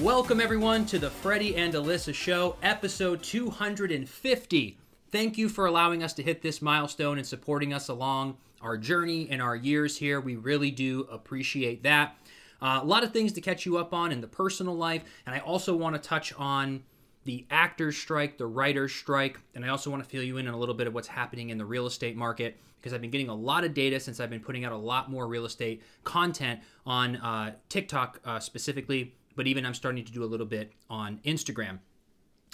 Welcome, everyone, to the Freddie and Alyssa Show, episode 250. Thank you for allowing us to hit this milestone and supporting us along our journey and our years here. We really do appreciate that. Uh, a lot of things to catch you up on in the personal life, and I also want to touch on the actors' strike, the writers' strike, and I also want to fill you in on a little bit of what's happening in the real estate market because I've been getting a lot of data since I've been putting out a lot more real estate content on uh, TikTok uh, specifically but even I'm starting to do a little bit on Instagram.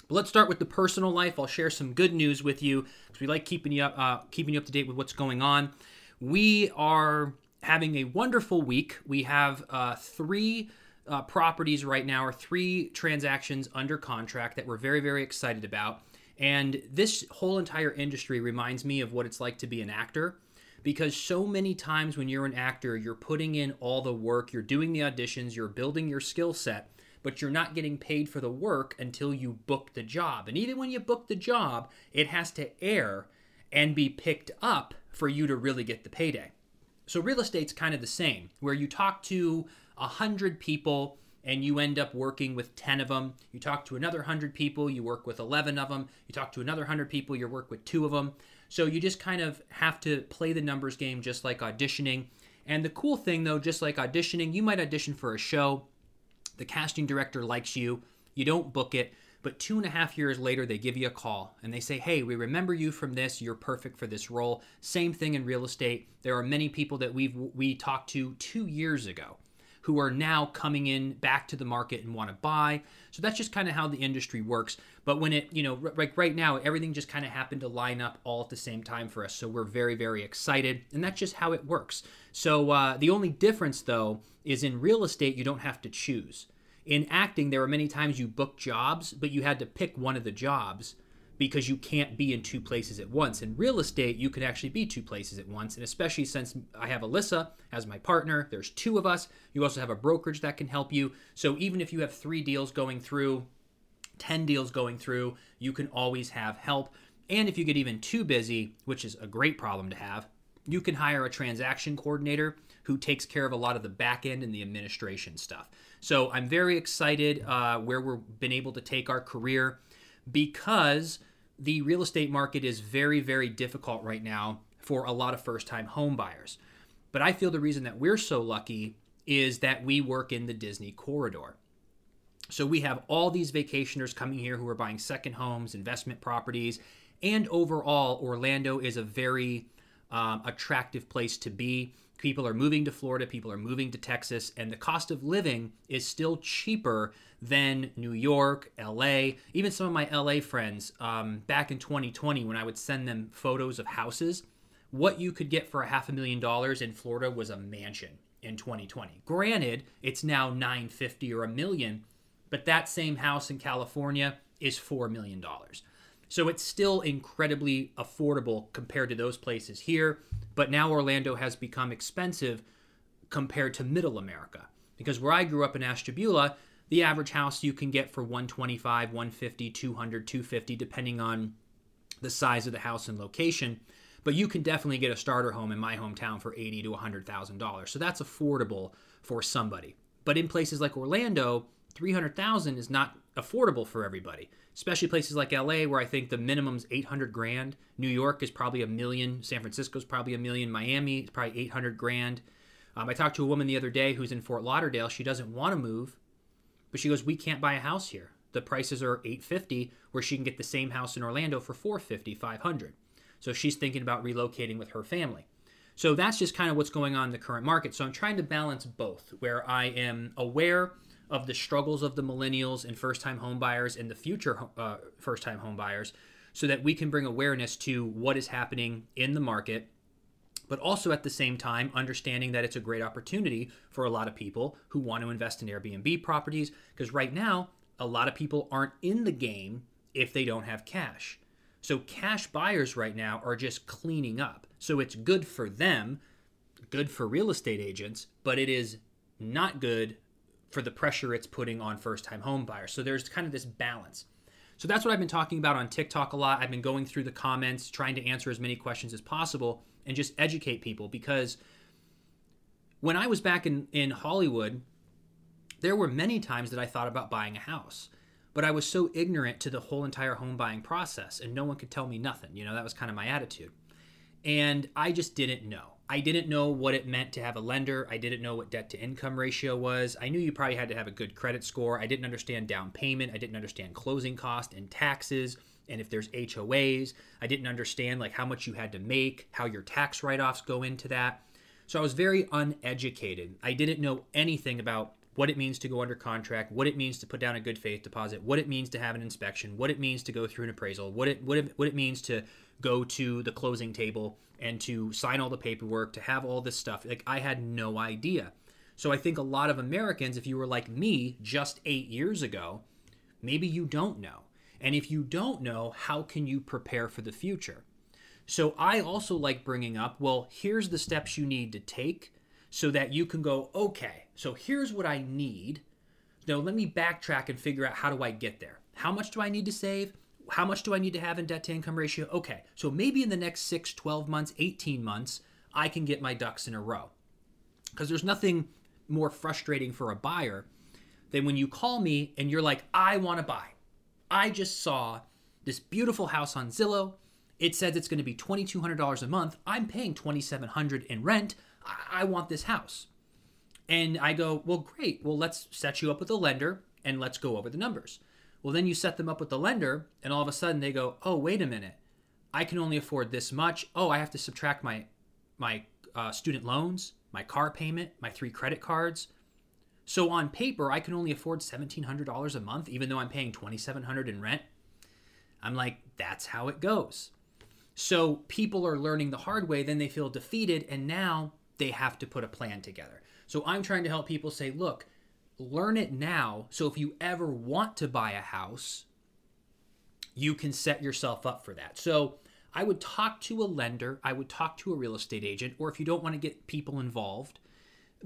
But let's start with the personal life. I'll share some good news with you because we like keeping you up, uh, keeping you up to date with what's going on. We are having a wonderful week. We have uh, three uh, properties right now, or three transactions under contract that we're very, very excited about. And this whole entire industry reminds me of what it's like to be an actor because so many times when you're an actor, you're putting in all the work, you're doing the auditions, you're building your skill set, but you're not getting paid for the work until you book the job. And even when you book the job, it has to air and be picked up for you to really get the payday. So real estate's kind of the same, where you talk to a hundred people and you end up working with 10 of them. You talk to another 100 people, you work with 11 of them. You talk to another 100 people, you work with two of them. So you just kind of have to play the numbers game just like auditioning. And the cool thing though, just like auditioning, you might audition for a show, the casting director likes you, you don't book it, but two and a half years later they give you a call and they say hey we remember you from this you're perfect for this role. Same thing in real estate. There are many people that we've we talked to two years ago who are now coming in back to the market and want to buy. So that's just kind of how the industry works. But when it, you know, like right now, everything just kind of happened to line up all at the same time for us. So we're very, very excited. And that's just how it works. So uh, the only difference, though, is in real estate, you don't have to choose. In acting, there are many times you book jobs, but you had to pick one of the jobs because you can't be in two places at once. In real estate, you can actually be two places at once. And especially since I have Alyssa as my partner, there's two of us. You also have a brokerage that can help you. So even if you have three deals going through, 10 deals going through, you can always have help. And if you get even too busy, which is a great problem to have, you can hire a transaction coordinator who takes care of a lot of the back end and the administration stuff. So I'm very excited uh, where we've been able to take our career because the real estate market is very, very difficult right now for a lot of first time home buyers. But I feel the reason that we're so lucky is that we work in the Disney corridor. So we have all these vacationers coming here who are buying second homes, investment properties, and overall, Orlando is a very um, attractive place to be. People are moving to Florida, people are moving to Texas, and the cost of living is still cheaper than New York, LA, even some of my LA friends um, back in 2020 when I would send them photos of houses. What you could get for a half a million dollars in Florida was a mansion in 2020. Granted, it's now 950 or a million, but that same house in California is $4 million. So it's still incredibly affordable compared to those places here. But now Orlando has become expensive compared to middle America. Because where I grew up in Ashtabula, the average house you can get for 125 150 200 250 depending on the size of the house and location. But you can definitely get a starter home in my hometown for 80 to 100,000 dollars. So that's affordable for somebody. But in places like Orlando 300,000 is not affordable for everybody especially places like LA where I think the minimum's 800 grand New York is probably a million San Francisco's probably a million Miami is probably 800 grand um, I talked to a woman the other day who's in Fort Lauderdale she doesn't want to move but she goes, we can't buy a house here. The prices are 850 where she can get the same house in Orlando for 450, 500. So she's thinking about relocating with her family. So that's just kind of what's going on in the current market. So I'm trying to balance both, where I am aware of the struggles of the millennials and first-time homebuyers and the future uh, first-time homebuyers, so that we can bring awareness to what is happening in the market but also at the same time understanding that it's a great opportunity for a lot of people who want to invest in Airbnb properties because right now a lot of people aren't in the game if they don't have cash. So cash buyers right now are just cleaning up. So it's good for them, good for real estate agents, but it is not good for the pressure it's putting on first-time home buyers. So there's kind of this balance. So that's what I've been talking about on TikTok a lot. I've been going through the comments, trying to answer as many questions as possible and just educate people because when I was back in, in Hollywood there were many times that I thought about buying a house, but I was so ignorant to the whole entire home buying process and no one could tell me nothing. You know, that was kind of my attitude. And I just didn't know. I didn't know what it meant to have a lender. I didn't know what debt to income ratio was. I knew you probably had to have a good credit score. I didn't understand down payment. I didn't understand closing cost and taxes and if there's HOAs. I didn't understand like how much you had to make, how your tax write-offs go into that. So I was very uneducated. I didn't know anything about what it means to go under contract, what it means to put down a good faith deposit, what it means to have an inspection, what it means to go through an appraisal, what it what it, what it means to go to the closing table and to sign all the paperwork, to have all this stuff. Like I had no idea. So I think a lot of Americans if you were like me just 8 years ago, maybe you don't know. And if you don't know, how can you prepare for the future? So I also like bringing up, well, here's the steps you need to take so that you can go, okay, so here's what I need. Now let me backtrack and figure out how do I get there? How much do I need to save? How much do I need to have in debt to income ratio? Okay, so maybe in the next 6, 12 months, 18 months, I can get my ducks in a row. Because there's nothing more frustrating for a buyer than when you call me and you're like, I want to buy. I just saw this beautiful house on Zillow. It says it's going to be $2,200 a month. I'm paying 2,700 in rent. I-, I want this house. And I go, well, great. Well, let's set you up with a lender and let's go over the numbers. Well, then you set them up with the lender, and all of a sudden they go, oh, wait a minute. I can only afford this much. Oh, I have to subtract my my uh, student loans, my car payment, my three credit cards. So on paper, I can only afford $1,700 a month, even though I'm paying $2,700 in rent. I'm like, that's how it goes. So people are learning the hard way, then they feel defeated, and now they have to put a plan together. So I'm trying to help people say, look, learn it now. So if you ever want to buy a house, you can set yourself up for that. So I would talk to a lender, I would talk to a real estate agent, or if you don't want to get people involved,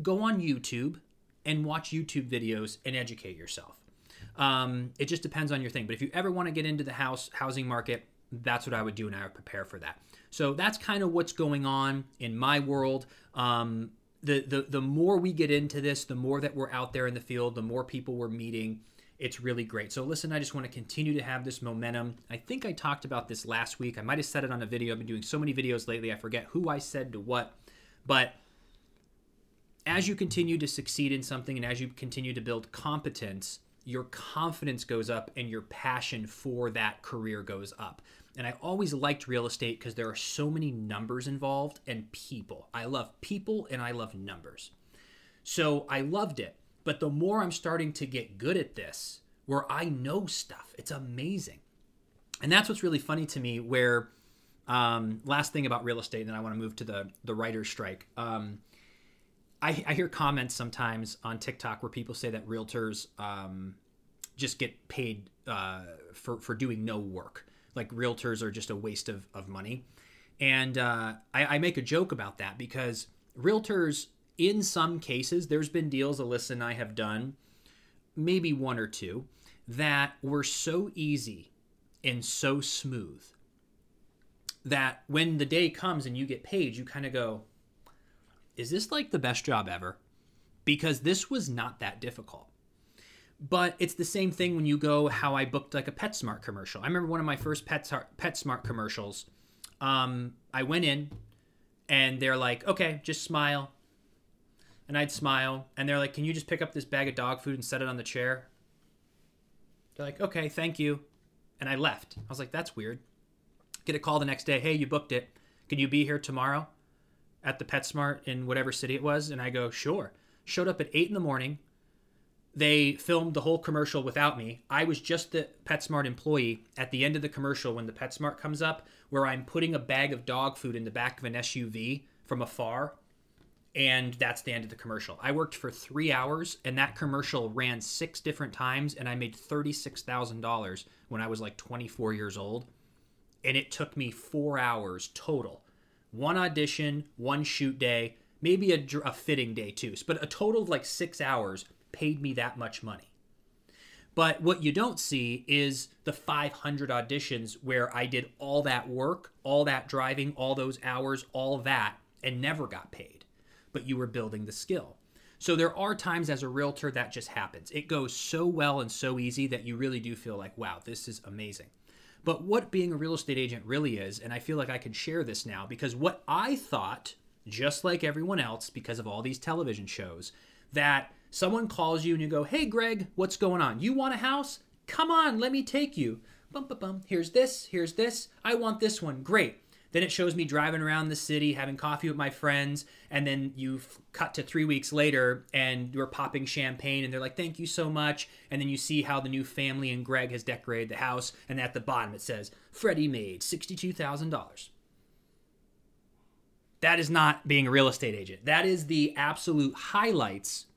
go on YouTube and watch YouTube videos and educate yourself. Um, it just depends on your thing. But if you ever want to get into the house housing market, that's what I would do and I would prepare for that. So that's kind of what's going on in my world. Um, the, the the more we get into this, the more that we're out there in the field, the more people we're meeting. It's really great. So listen, I just want to continue to have this momentum. I think I talked about this last week. I might have said it on a video. I've been doing so many videos lately, I forget who I said to what. But as you continue to succeed in something and as you continue to build competence, your confidence goes up and your passion for that career goes up. And I always liked real estate because there are so many numbers involved and people. I love people and I love numbers. So I loved it. But the more I'm starting to get good at this, where I know stuff, it's amazing. And that's what's really funny to me. Where, um, last thing about real estate, and then I want to move to the the writer's strike. Um, I, I, hear comments sometimes on TikTok where people say that realtors um, just get paid uh, for for doing no work like realtors are just a waste of, of money. And uh, I, I make a joke about that because realtors, in some cases, there's been deals Alyssa and I have done, maybe one or two, that were so easy and so smooth that when the day comes and you get paid, you kind of go, is this like the best job ever? Because this was not that difficult. But it's the same thing when you go how I booked like a PetSmart commercial. I remember one of my first PetSmart commercials. Um, I went in and they're like, okay, just smile. And I'd smile. And they're like, can you just pick up this bag of dog food and set it on the chair? They're like, okay, thank you. And I left. I was like, that's weird. Get a call the next day. Hey, you booked it. Can you be here tomorrow at the PetSmart in whatever city it was? And I go, sure. Showed up at 8 in the morning they filmed the whole commercial without me. I was just the PetSmart employee at the end of the commercial when the PetSmart comes up, where I'm putting a bag of dog food in the back of an SUV from afar. And that's the end of the commercial. I worked for three hours, and that commercial ran six different times, and I made $36,000 when I was like 24 years old. And it took me four hours total one audition, one shoot day, maybe a, a fitting day too, but a total of like six hours paid me that much money. But what you don't see is the 500 auditions where I did all that work, all that driving, all those hours, all that, and never got paid. But you were building the skill. So there are times as a realtor that just happens. It goes so well and so easy that you really do feel like, wow, this is amazing. But what being a real estate agent really is, and I feel like I can share this now because what I thought, just like everyone else, because of all these television shows, that someone calls you and you go, hey, Greg, what's going on? You want a house? Come on, let me take you. Bum, bum, bum. Here's this, here's this. I want this one. Great. Then it shows me driving around the city, having coffee with my friends, and then you cut to three weeks later and you're popping champagne, and they're like, "Thank you so much." And then you see how the new family and Greg has decorated the house, and at the bottom it says, "Freddie made sixty-two thousand dollars." That is not being a real estate agent. That is the absolute highlights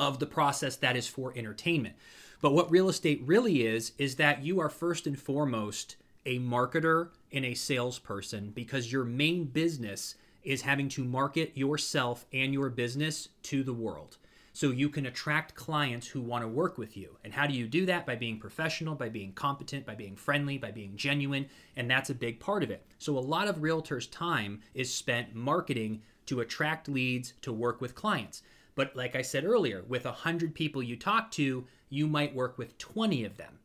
of the process that is for entertainment. But what real estate really is, is that you are first and foremost a marketer and a salesperson because your main business is having to market yourself and your business to the world. So you can attract clients who want to work with you. And how do you do that? By being professional, by being competent, by being friendly, by being genuine. And that's a big part of it. So a lot of realtors' time is spent marketing to attract leads to work with clients. But like I said earlier, with 100 people you talk to, you might work with 20 of them.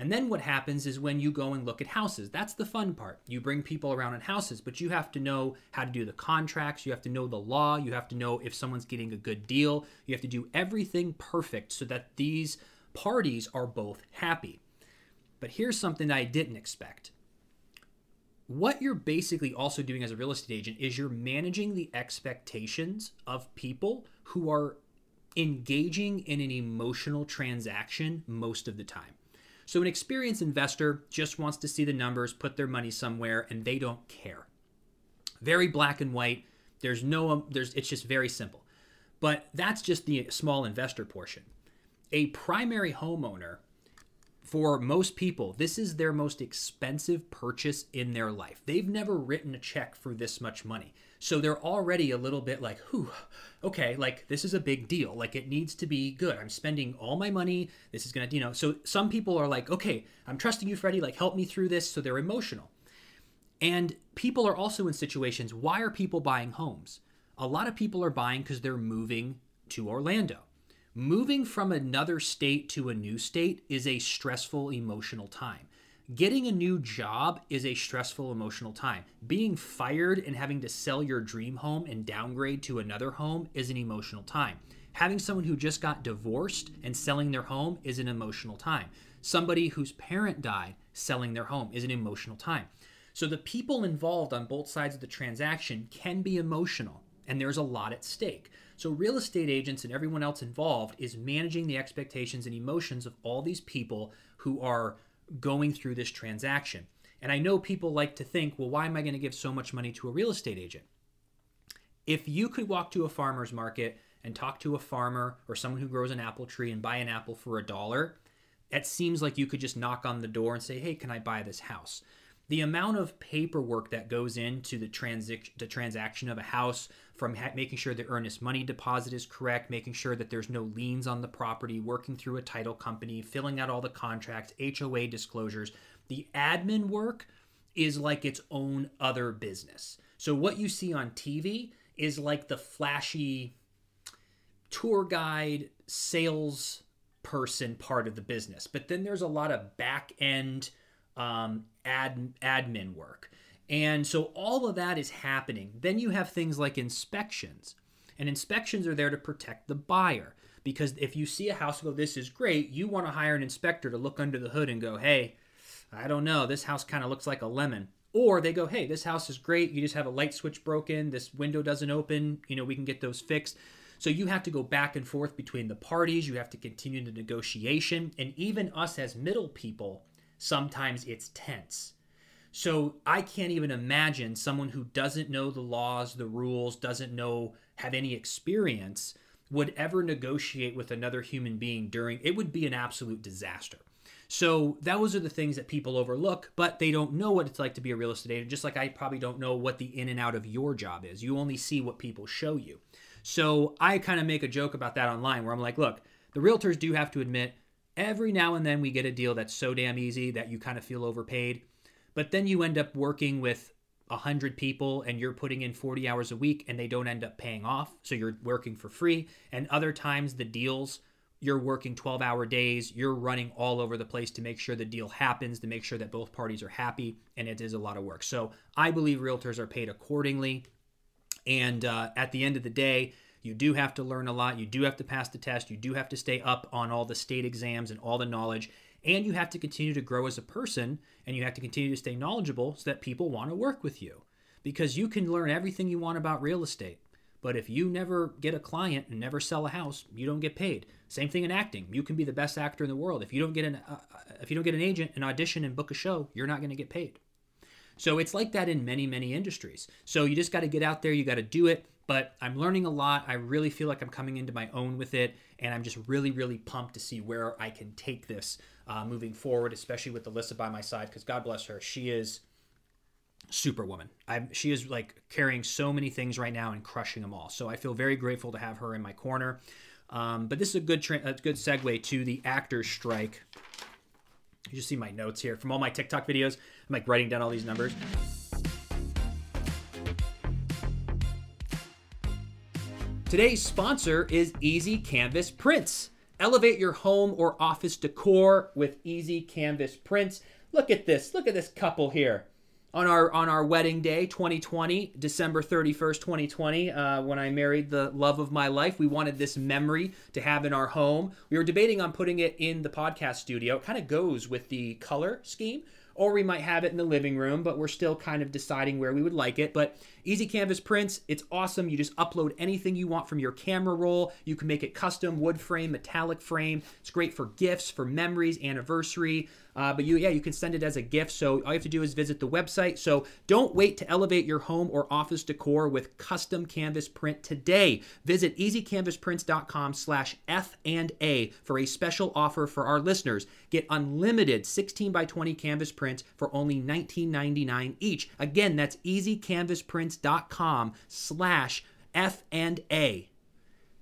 And then what happens is when you go and look at houses, that's the fun part. You bring people around in houses, but you have to know how to do the contracts, you have to know the law, you have to know if someone's getting a good deal, you have to do everything perfect so that these parties are both happy. But here's something I didn't expect. What you're basically also doing as a real estate agent is you're managing the expectations of people who are engaging in an emotional transaction most of the time. So, an experienced investor just wants to see the numbers, put their money somewhere, and they don't care. Very black and white. There's no, um, there's, it's just very simple. But that's just the small investor portion. A primary homeowner, for most people, this is their most expensive purchase in their life. They've never written a check for this much money. So they're already a little bit like, whew, okay, like this is a big deal. Like it needs to be good. I'm spending all my money. This is going to, you know, so some people are like, okay, I'm trusting you, Freddie, like help me through this. So they're emotional. And people are also in situations, why are people buying homes? A lot of people are buying because they're moving to Orlando. Moving from another state to a new state is a stressful emotional time. Getting a new job is a stressful emotional time. Being fired and having to sell your dream home and downgrade to another home is an emotional time. Having someone who just got divorced and selling their home is an emotional time. Somebody whose parent died selling their home is an emotional time. So the people involved on both sides of the transaction can be emotional, and there's a lot at stake. So, real estate agents and everyone else involved is managing the expectations and emotions of all these people who are going through this transaction. And I know people like to think, well, why am I going to give so much money to a real estate agent? If you could walk to a farmer's market and talk to a farmer or someone who grows an apple tree and buy an apple for a dollar, it seems like you could just knock on the door and say, hey, can I buy this house? The amount of paperwork that goes into the, transi- the transaction of a house from ha- making sure the earnest money deposit is correct making sure that there's no liens on the property working through a title company filling out all the contracts hoa disclosures the admin work is like its own other business. So what you see on tv is like the flashy tour guide sales person part of the business. But then there's a lot of back end um, ad, admin work. And so all of that is happening. Then you have things like inspections. And inspections are there to protect the buyer. Because if you see a house go, this is great, you want to hire an inspector to look under the hood and go, hey, I don't know, this house kind of looks like a lemon. Or they go, hey, this house is great, you just have a light switch broken, this window doesn't open, you know, we can get those fixed. So you have to go back and forth between the parties, you have to continue the negotiation, and even us as middle people sometimes it's tense. So I can't even imagine someone who doesn't know the laws, the rules, doesn't know, have any experience would ever negotiate with another human being during it would be an absolute disaster. So those are the things that people overlook, but they don't know what it's like to be a real estate agent, just like I probably don't know what the in and out of your job is. You only see what people show you. So I kind of make a joke about that online where I'm like, look, the realtors do have to admit Every now and then we get a deal that's so damn easy that you kind of feel overpaid. But then you end up working with 100 people and you're putting in 40 hours a week and they don't end up paying off. So you're working for free. And other times, the deals, you're working 12 hour days, you're running all over the place to make sure the deal happens, to make sure that both parties are happy. And it is a lot of work. So I believe realtors are paid accordingly. And uh, at the end of the day, you do have to learn a lot. You do have to pass the test. You do have to stay up on all the state exams and all the knowledge. And you have to continue to grow as a person and you have to continue to stay knowledgeable so that people want to work with you. Because you can learn everything you want about real estate. But if you never get a client and never sell a house, you don't get paid. Same thing in acting. You can be the best actor in the world. If you don't get an uh, uh if you don't get an agent, an audition, and book a show, you're not going to get paid. So it's like that in many many industries. So you just got to get out there. You got to do it but I'm learning a lot. I really feel like I'm coming into my own with it, and I'm just really, really pumped to see where I can take this uh, moving forward, especially with Alyssa by my side, because God bless her, she is superwoman. I'm, she is like carrying so many things right now and crushing them all. So I feel very grateful to have her in my corner. Um, but this is a good tra- a good segue to the actors strike. You just see my notes here from all my TikTok videos. I'm like writing down all these numbers. Today's sponsor is Easy Canvas Prints. Elevate your home or office decor with Easy Canvas Prints. Look at this. Look at this couple here. On our on our wedding day 2020, December 31st, 2020, uh, when I married the love of my life, we wanted this memory to have in our home. We were debating on putting it in the podcast studio. It kind of goes with the color scheme or we might have it in the living room, but we're still kind of deciding where we would like it. But Easy Canvas prints, it's awesome. You just upload anything you want from your camera roll. You can make it custom wood frame, metallic frame. It's great for gifts, for memories, anniversary. Uh, but you, yeah, you can send it as a gift. So all you have to do is visit the website. So don't wait to elevate your home or office decor with custom canvas print today. Visit easycanvasprints.com slash F and A for a special offer for our listeners. Get unlimited 16 by 20 canvas prints for only $19.99 each. Again, that's easycanvasprints.com slash F and A.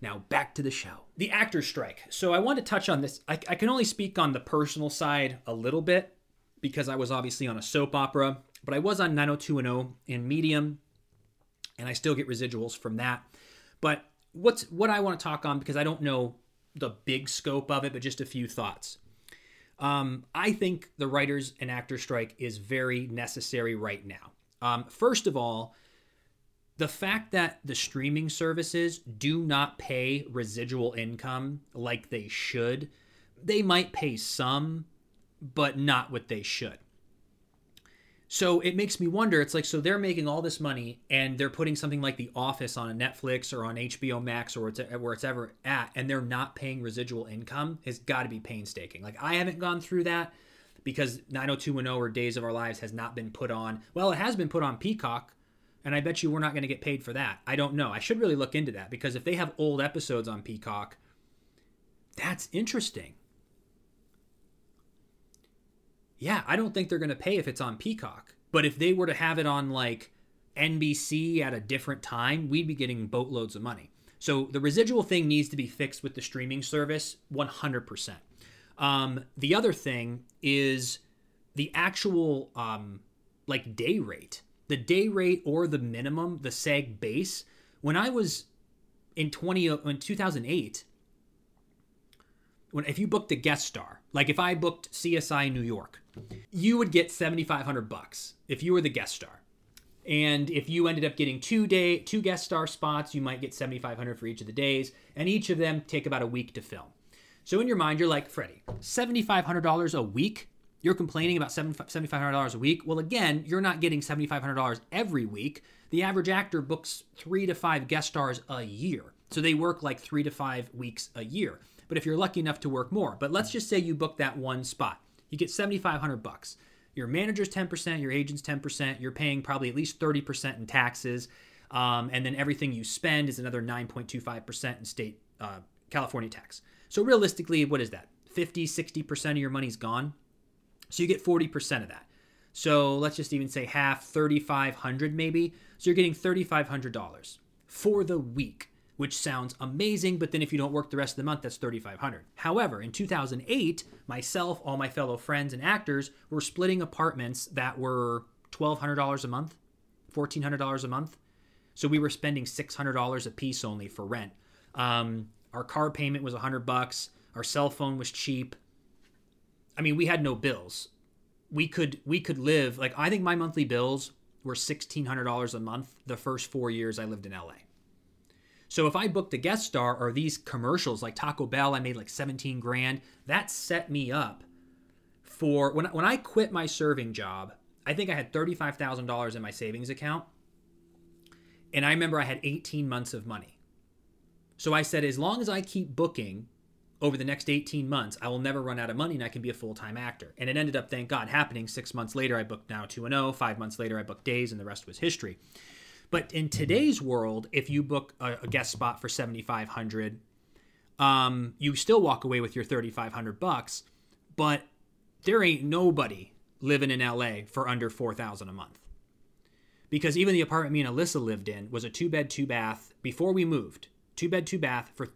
Now back to the show. The actor strike. So I want to touch on this. I, I can only speak on the personal side a little bit because I was obviously on a soap opera, but I was on 90210 in Medium, and I still get residuals from that. But what's what I want to talk on because I don't know the big scope of it, but just a few thoughts. Um, I think the writers and actor strike is very necessary right now. Um, first of all, the fact that the streaming services do not pay residual income like they should, they might pay some, but not what they should. So it makes me wonder it's like, so they're making all this money and they're putting something like The Office on a Netflix or on HBO Max or where it's ever at, and they're not paying residual income has got to be painstaking. Like, I haven't gone through that because 90210 or Days of Our Lives has not been put on. Well, it has been put on Peacock and I bet you we're not going to get paid for that. I don't know. I should really look into that because if they have old episodes on Peacock, that's interesting. Yeah, I don't think they're going to pay if it's on Peacock. But if they were to have it on like NBC at a different time, we'd be getting boatloads of money. So the residual thing needs to be fixed with the streaming service 100%. Um, the other thing is the actual um, like day rate the day rate or the minimum, the SAG base, when I was in 20 in 2008, when if you booked a guest star, like if I booked CSI New York, you would get 7500 bucks if you were the guest star. And if you ended up getting two day two guest star spots, you might get 7500 for each of the days, and each of them take about a week to film. So in your mind, you're like, Freddie, $7,500 a week you're complaining about $7,500 a week. Well, again, you're not getting $7,500 every week. The average actor books three to five guest stars a year. So they work like three to five weeks a year. But if you're lucky enough to work more, but let's just say you book that one spot, you get 7,500 bucks. Your manager's 10%, your agent's 10%, you're paying probably at least 30% in taxes. Um, and then everything you spend is another 9.25% in state uh, California tax. So realistically, what is that? 50, 60% of your money's gone. So you get 40% of that. So let's just even say half, 3500 maybe. So you're getting $3500 for the week, which sounds amazing, but then if you don't work the rest of the month, that's 3500. However, in 2008, myself, all my fellow friends and actors were splitting apartments that were $1200 a month. $1,400 a month. So we were spending $600 a piece only for rent. Um, our car payment was 100 bucks. Our cell phone was cheap. I mean, we had no bills. We could we could live like I think my monthly bills were $1600 a month the first 4 years I lived in LA. So if I booked a guest star or these commercials like Taco Bell, I made like 17 grand. That set me up for when when I quit my serving job. I think I had $35,000 in my savings account. And I remember I had 18 months of money. So I said, as long as I keep booking over the next 18 months, I will never run out of money and I can be a full time actor. And it ended up, thank God, happening. Six months later, I booked 90210. Five months later, I booked Days, and the rest was history. But in today's world, if you book a, a guest spot for 7500 um, you still walk away with your 3500 bucks, but there ain't nobody living in LA for under 4000 a month. Because even the apartment me and Alyssa lived in was a two bed, two bath before we moved. Two bed, two bath for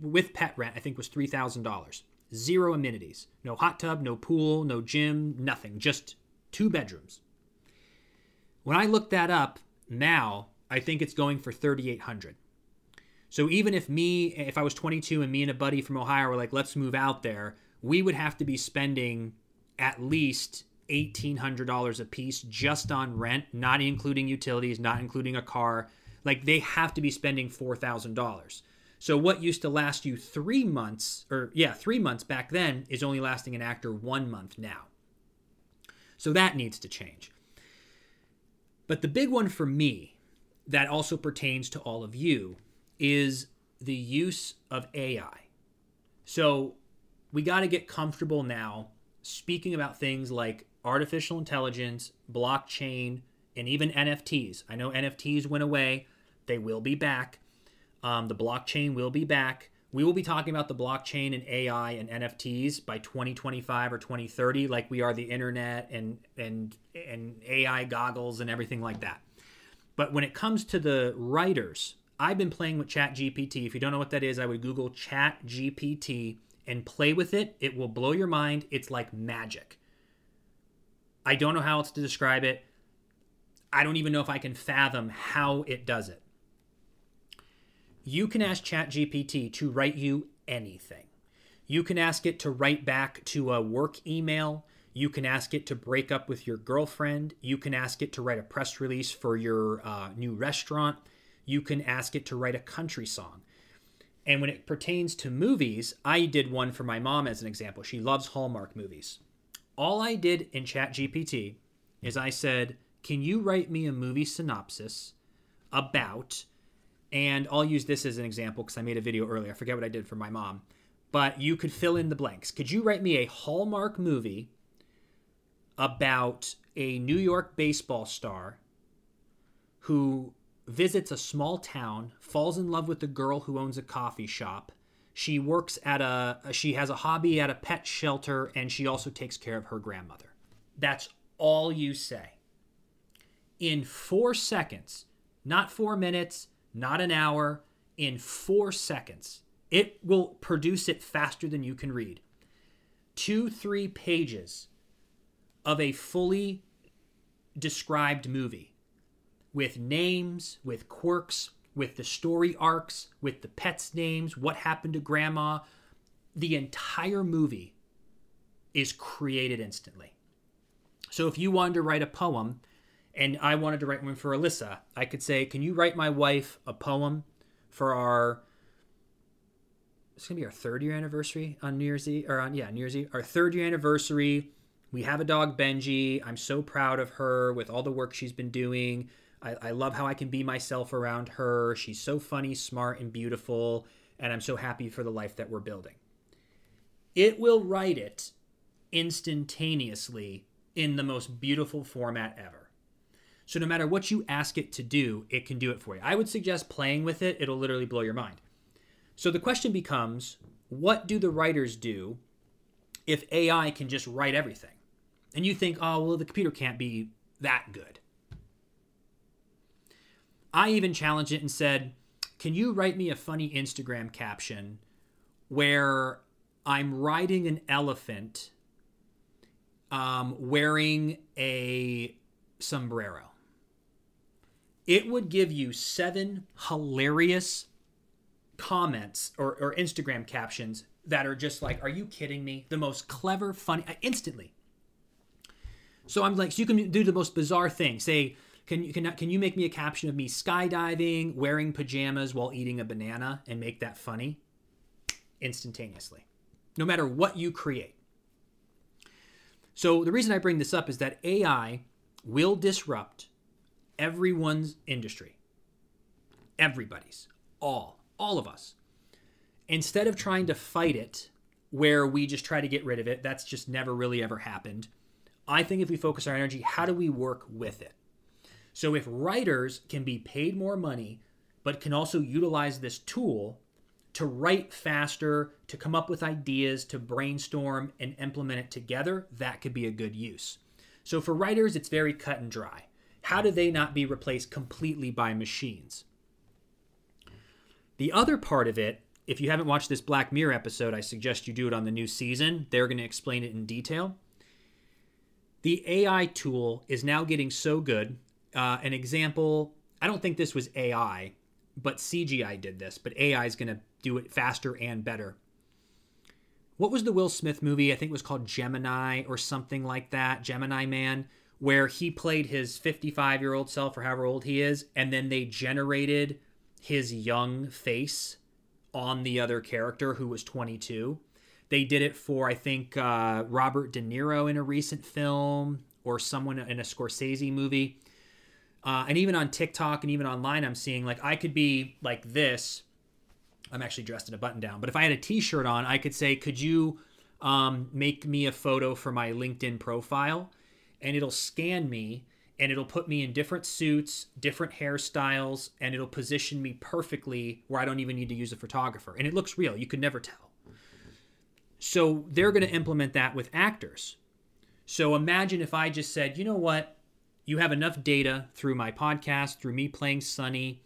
with pet rent, I think was $3,000. Zero amenities. No hot tub, no pool, no gym, nothing. Just two bedrooms. When I looked that up, now I think it's going for 3800. So even if me if I was 22 and me and a buddy from Ohio were like let's move out there, we would have to be spending at least $1800 a piece just on rent, not including utilities, not including a car. Like they have to be spending $4,000. So what used to last you 3 months or yeah, 3 months back then is only lasting an actor 1 month now. So that needs to change. But the big one for me that also pertains to all of you is the use of AI. So we got to get comfortable now speaking about things like artificial intelligence, blockchain, and even NFTs. I know NFTs went away, they will be back. Um, the blockchain will be back. We will be talking about the blockchain and AI and NFTs by 2025 or 2030, like we are the internet and and and AI goggles and everything like that. But when it comes to the writers, I've been playing with Chat GPT. If you don't know what that is, I would Google Chat GPT and play with it. It will blow your mind. It's like magic. I don't know how else to describe it. I don't even know if I can fathom how it does it you can ask ChatGPT to write you anything. You can ask it to write back to a work email. You can ask it to break up with your girlfriend. You can ask it to write a press release for your uh, new restaurant. You can ask it to write a country song. And when it pertains to movies, I did one for my mom as an example. She loves Hallmark movies. All I did in ChatGPT is I said, Can you write me a movie synopsis about and I'll use this as an example because I made a video earlier. I forget what I did for my mom. But you could fill in the blanks. Could you write me a Hallmark movie about a New York baseball star who visits a small town, falls in love with a girl who owns a coffee shop. She works at a she has a hobby at a pet shelter and she also takes care of her grandmother. That's all you say. In 4 seconds, not 4 minutes, not an hour, in four seconds. It will produce it faster than you can read. Two, three pages of a fully described movie with names, with quirks, with the story arcs, with the pets' names, what happened to grandma. The entire movie is created instantly. So if you wanted to write a poem and I wanted to write one for Alyssa, I could say, "Can you write my wife a poem for our it's gonna be our third year anniversary on New Year's Eve, or on yeah New Year's Eve, our third year anniversary. We have a dog, Benji. I'm so proud of her with all the work she's been doing. I, I love how I can be myself around her. She's so funny, smart, and beautiful, and I'm so happy for the life that we're building. It will write it instantaneously in the most beautiful format ever. So no matter what you ask it to do, it can do it for you. I would suggest playing with it, it'll literally blow your mind. So the question becomes what do the writers do if AI can just write everything? And you think, oh, well, the computer can't be that good. I even challenged it and said, can you write me a funny Instagram caption where I'm riding an elephant um, wearing a sombrero? It would give you seven hilarious comments or, or Instagram captions that are just like, are you kidding me? The most clever, funny, uh, instantly. So I'm like, so you can do the most bizarre thing. Say, can you can can you make me a caption of me skydiving, wearing pajamas while eating a banana, and make that funny? Instantaneously, no matter what you create. So the reason I bring this up is that AI will disrupt everyone's industry. Everybody's, all, all of us. Instead of trying to fight it, where we just try to get rid of it, that's just never really ever happened. I think if we focus our energy, how do we work with it? So if writers can be paid more money, but can also utilize this tool to write faster, to come up with ideas, to brainstorm and implement it together, that could be a good use. So for writers, it's very cut and dry. How do they not be replaced completely by machines? The other part of it, if you haven't watched this Black Mirror episode, I suggest you do it on the new season. They're going to explain it in detail. The AI tool is now getting so good. Uh, an example, I don't think this was AI, but CGI did this, but AI is going to do it faster and better. What was the Will Smith movie? I think it was called Gemini or something like that, Gemini Man, where he played his 55 year old self or however old he is, and then they generated his young face on the other character who was 22. They did it for, I think, uh, Robert De Niro in a recent film or someone in a Scorsese movie. Uh, and even on TikTok and even online, I'm seeing like I could be like this. I'm actually dressed in a button down, but if I had a t shirt on, I could say, Could you um, make me a photo for my LinkedIn profile? And it'll scan me and it'll put me in different suits, different hairstyles, and it'll position me perfectly where I don't even need to use a photographer. And it looks real. You could never tell. So they're going to implement that with actors. So imagine if I just said, you know what? You have enough data through my podcast, through me playing Sunny,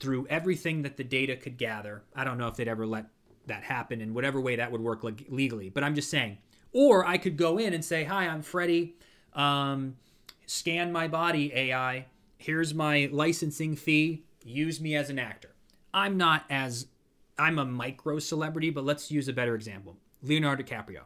through everything that the data could gather. I don't know if they'd ever let that happen in whatever way that would work legally, but I'm just saying. Or I could go in and say, hi, I'm Freddie. Um, scan my body, AI. Here's my licensing fee. Use me as an actor. I'm not as, I'm a micro celebrity, but let's use a better example. Leonardo DiCaprio.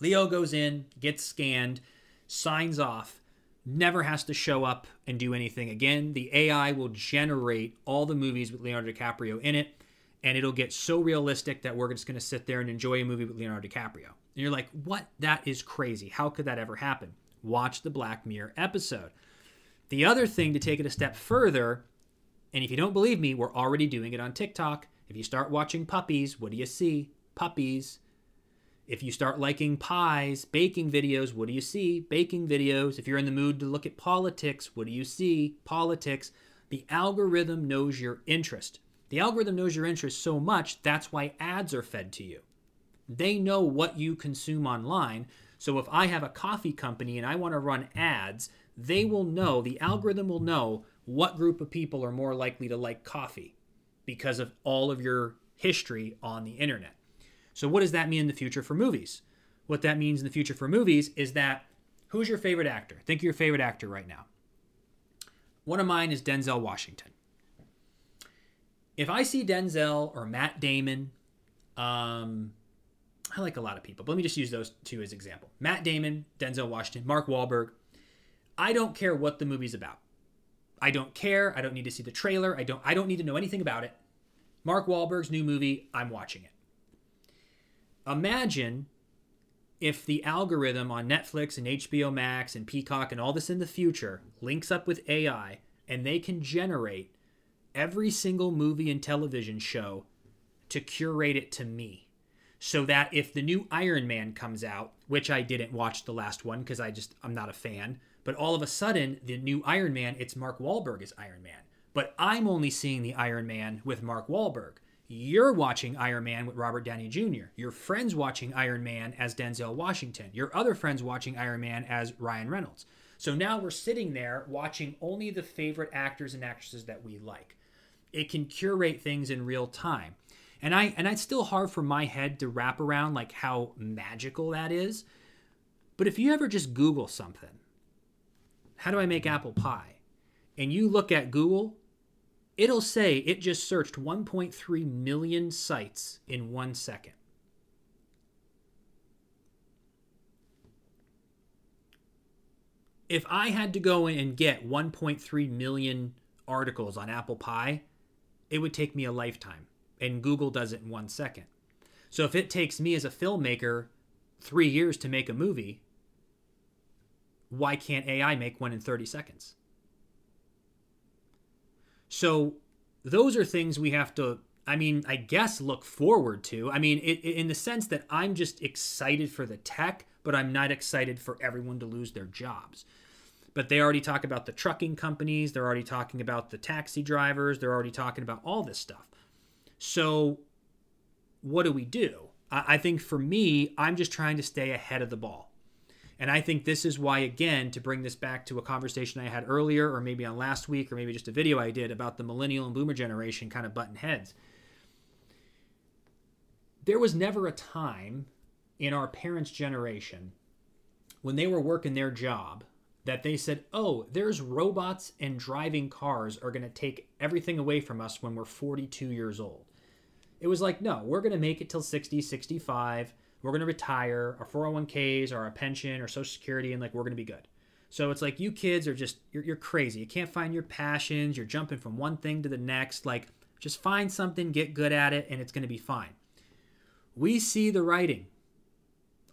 Leo goes in, gets scanned, signs off, never has to show up and do anything again. The AI will generate all the movies with Leonardo DiCaprio in it, and it'll get so realistic that we're just going to sit there and enjoy a movie with Leonardo DiCaprio. And you're like, what? That is crazy. How could that ever happen? Watch the Black Mirror episode. The other thing to take it a step further, and if you don't believe me, we're already doing it on TikTok. If you start watching puppies, what do you see? Puppies. If you start liking pies, baking videos, what do you see? Baking videos. If you're in the mood to look at politics, what do you see? Politics. The algorithm knows your interest. The algorithm knows your interest so much, that's why ads are fed to you. They know what you consume online. So if I have a coffee company and I want to run ads, they will know, the algorithm will know what group of people are more likely to like coffee because of all of your history on the internet. So, what does that mean in the future for movies? What that means in the future for movies is that who's your favorite actor? Think of your favorite actor right now. One of mine is Denzel Washington. If I see Denzel or Matt Damon, um, I like a lot of people, but let me just use those two as example. Matt Damon, Denzel Washington, Mark Wahlberg. I don't care what the movie's about. I don't care. I don't need to see the trailer. I don't I don't need to know anything about it. Mark Wahlberg's new movie, I'm watching it. Imagine if the algorithm on Netflix and HBO Max and Peacock and all this in the future links up with AI and they can generate every single movie and television show to curate it to me. So that if the new Iron Man comes out, which I didn't watch the last one because I just I'm not a fan, but all of a sudden the new Iron Man, it's Mark Wahlberg as Iron Man. But I'm only seeing the Iron Man with Mark Wahlberg. You're watching Iron Man with Robert Downey Jr. Your friends watching Iron Man as Denzel Washington. Your other friends watching Iron Man as Ryan Reynolds. So now we're sitting there watching only the favorite actors and actresses that we like. It can curate things in real time. And I and it's still hard for my head to wrap around like how magical that is. But if you ever just Google something, how do I make apple pie? and you look at Google, it'll say it just searched 1.3 million sites in one second. If I had to go in and get 1.3 million articles on apple pie, it would take me a lifetime. And Google does it in one second. So if it takes me as a filmmaker three years to make a movie, why can't AI make one in 30 seconds? So those are things we have to, I mean, I guess look forward to. I mean, it, in the sense that I'm just excited for the tech, but I'm not excited for everyone to lose their jobs. But they already talk about the trucking companies, they're already talking about the taxi drivers, they're already talking about all this stuff. So, what do we do? I, think for me, I'm just trying to stay ahead of the ball. And I think this is why, again, to bring this back to a conversation I had earlier, or maybe on last week, or maybe just a video I did about the millennial and boomer generation kind of button heads. There was never a time in our parents' generation when they were working their job that they said, oh, there's robots and driving cars are going to take everything away from us when we're 42 years old. It was like, no, we're going to make it till 60, 65 we're going to retire. Our 401ks or our pension or social security and like we're going to be good. So it's like you kids are just you're, you're crazy. You can't find your passions. You're jumping from one thing to the next. Like just find something get good at it and it's going to be fine. We see the writing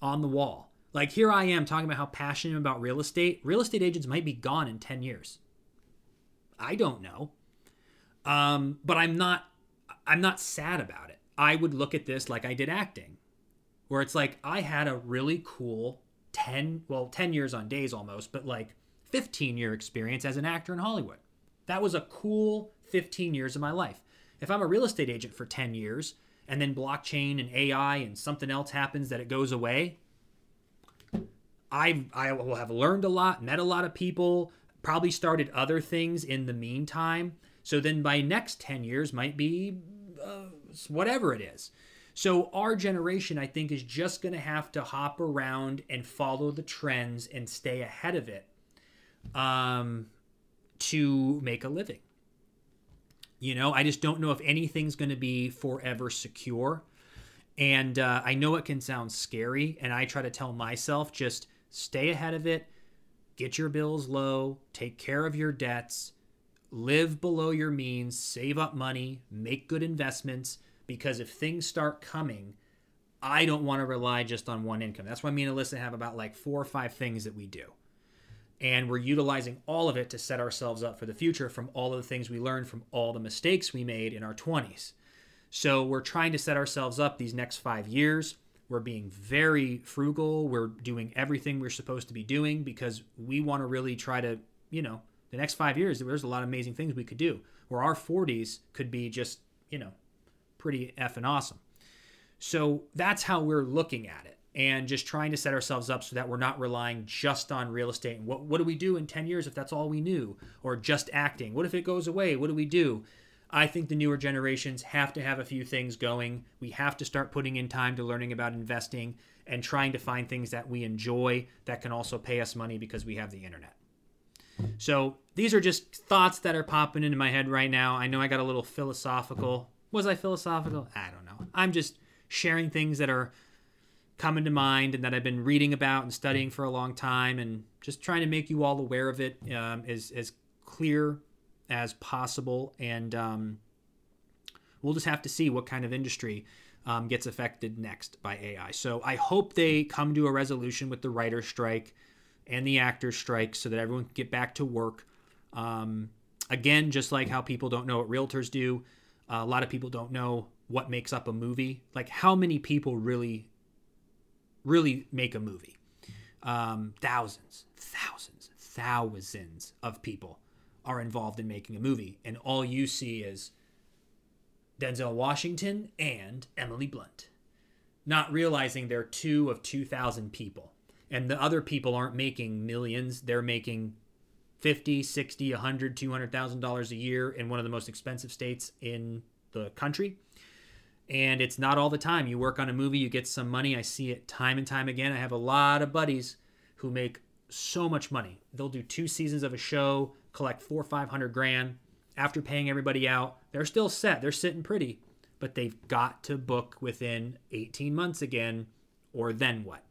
on the wall like here i am talking about how passionate about real estate real estate agents might be gone in 10 years i don't know um, but i'm not i'm not sad about it i would look at this like i did acting where it's like I had a really cool 10, well, 10 years on days almost, but like 15 year experience as an actor in Hollywood. That was a cool 15 years of my life. If I'm a real estate agent for 10 years and then blockchain and AI and something else happens that it goes away, I I will have learned a lot, met a lot of people, probably started other things in the meantime. So then my next 10 years might be uh, whatever it is. So our generation, I think, is just going to have to hop around and follow the trends and stay ahead of it um, to make a living. You know, I just don't know if anything's going to be forever secure. And uh, I know it can sound scary, and I try to tell myself just stay ahead of it, get your bills low, take care of your debts, live below your means, save up money, make good investments because if things start coming, I don't want to rely just on one income. That's why me and Alyssa have about like four or five things that we do. And we're utilizing all of it to set ourselves up for the future from all of the things we learned from all the mistakes we made in our 20s. So we're trying to set ourselves up these next five years. We're being very frugal. We're doing everything we're supposed to be doing because we want to really try to, you know, the next five years, there's a lot of amazing things we could do. Where our 40s could be just, you know, pretty effing awesome. So that's how we're looking at it and just trying to set ourselves up so that we're not relying just on real estate. What, what do we do in 10 years if that's all we knew? Or just acting? What if it goes away? What do we do? I think the newer generations have to have a few things going. We have to start putting in time to learning about investing and trying to find things that we enjoy that can also pay us money because we have the internet. So these are just thoughts that are popping into my head right now. I know I got a little philosophical was I philosophical? I don't know. I'm just sharing things that are coming to mind and that I've been reading about and studying for a long time and just trying to make you all aware of it um, as, as clear as possible. And um, we'll just have to see what kind of industry um, gets affected next by AI. So I hope they come to a resolution with the writer's strike and the actor's strike so that everyone can get back to work. Um, again, just like how people don't know what realtors do, uh, a lot of people don't know what makes up a movie. Like how many people really, really make a movie? Um, thousands, thousands, thousands of people are involved in making a movie, and all you see is Denzel Washington and Emily Blunt, not realizing they're two of 2,000 people. And the other people aren't making millions, they're making 50, 60, 100, 200,000 dollars a year in one of the most expensive states in the country. And it's not all the time. You work on a movie, you get some money. I see it time and time again. I have a lot of buddies who make so much money. They'll do two seasons of a show, collect four five hundred grand after paying everybody out. They're still set. They're sitting pretty, but they've got to book within 18 months again, or then what?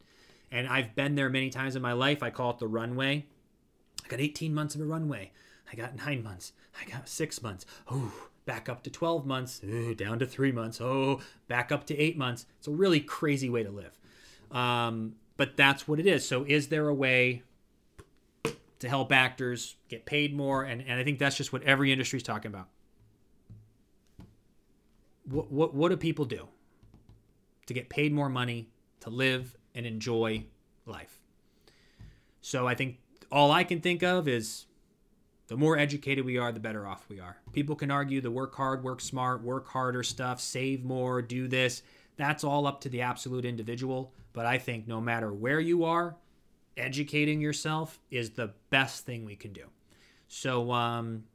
And I've been there many times in my life. I call it the runway. I got 18 months of a runway. I got nine months. I got six months. Oh, back up to 12 months. Ooh, down to three months. Oh, back up to eight months. It's a really crazy way to live. Um, but that's what it is. So, is there a way to help actors get paid more? And, and I think that's just what every industry is talking about. What, what, what do people do to get paid more money to live and enjoy life? So, I think all I can think of is the more educated we are, the better off we are. People can argue the work hard, work smart, work harder stuff, save more, do this. That's all up to the absolute individual. But I think no matter where you are, educating yourself is the best thing we can do. So, um,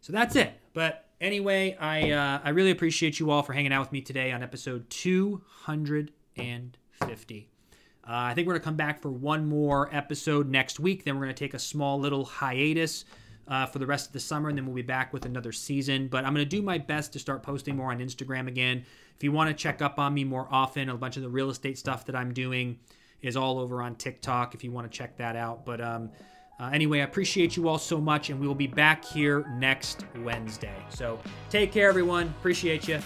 so that's it. But anyway, I uh, I really appreciate you all for hanging out with me today on episode 250. Uh, I think we're gonna come back for one more episode next week. Then we're gonna take a small little hiatus. Uh, for the rest of the summer, and then we'll be back with another season. But I'm going to do my best to start posting more on Instagram again. If you want to check up on me more often, a bunch of the real estate stuff that I'm doing is all over on TikTok if you want to check that out. But um, uh, anyway, I appreciate you all so much, and we will be back here next Wednesday. So take care, everyone. Appreciate you.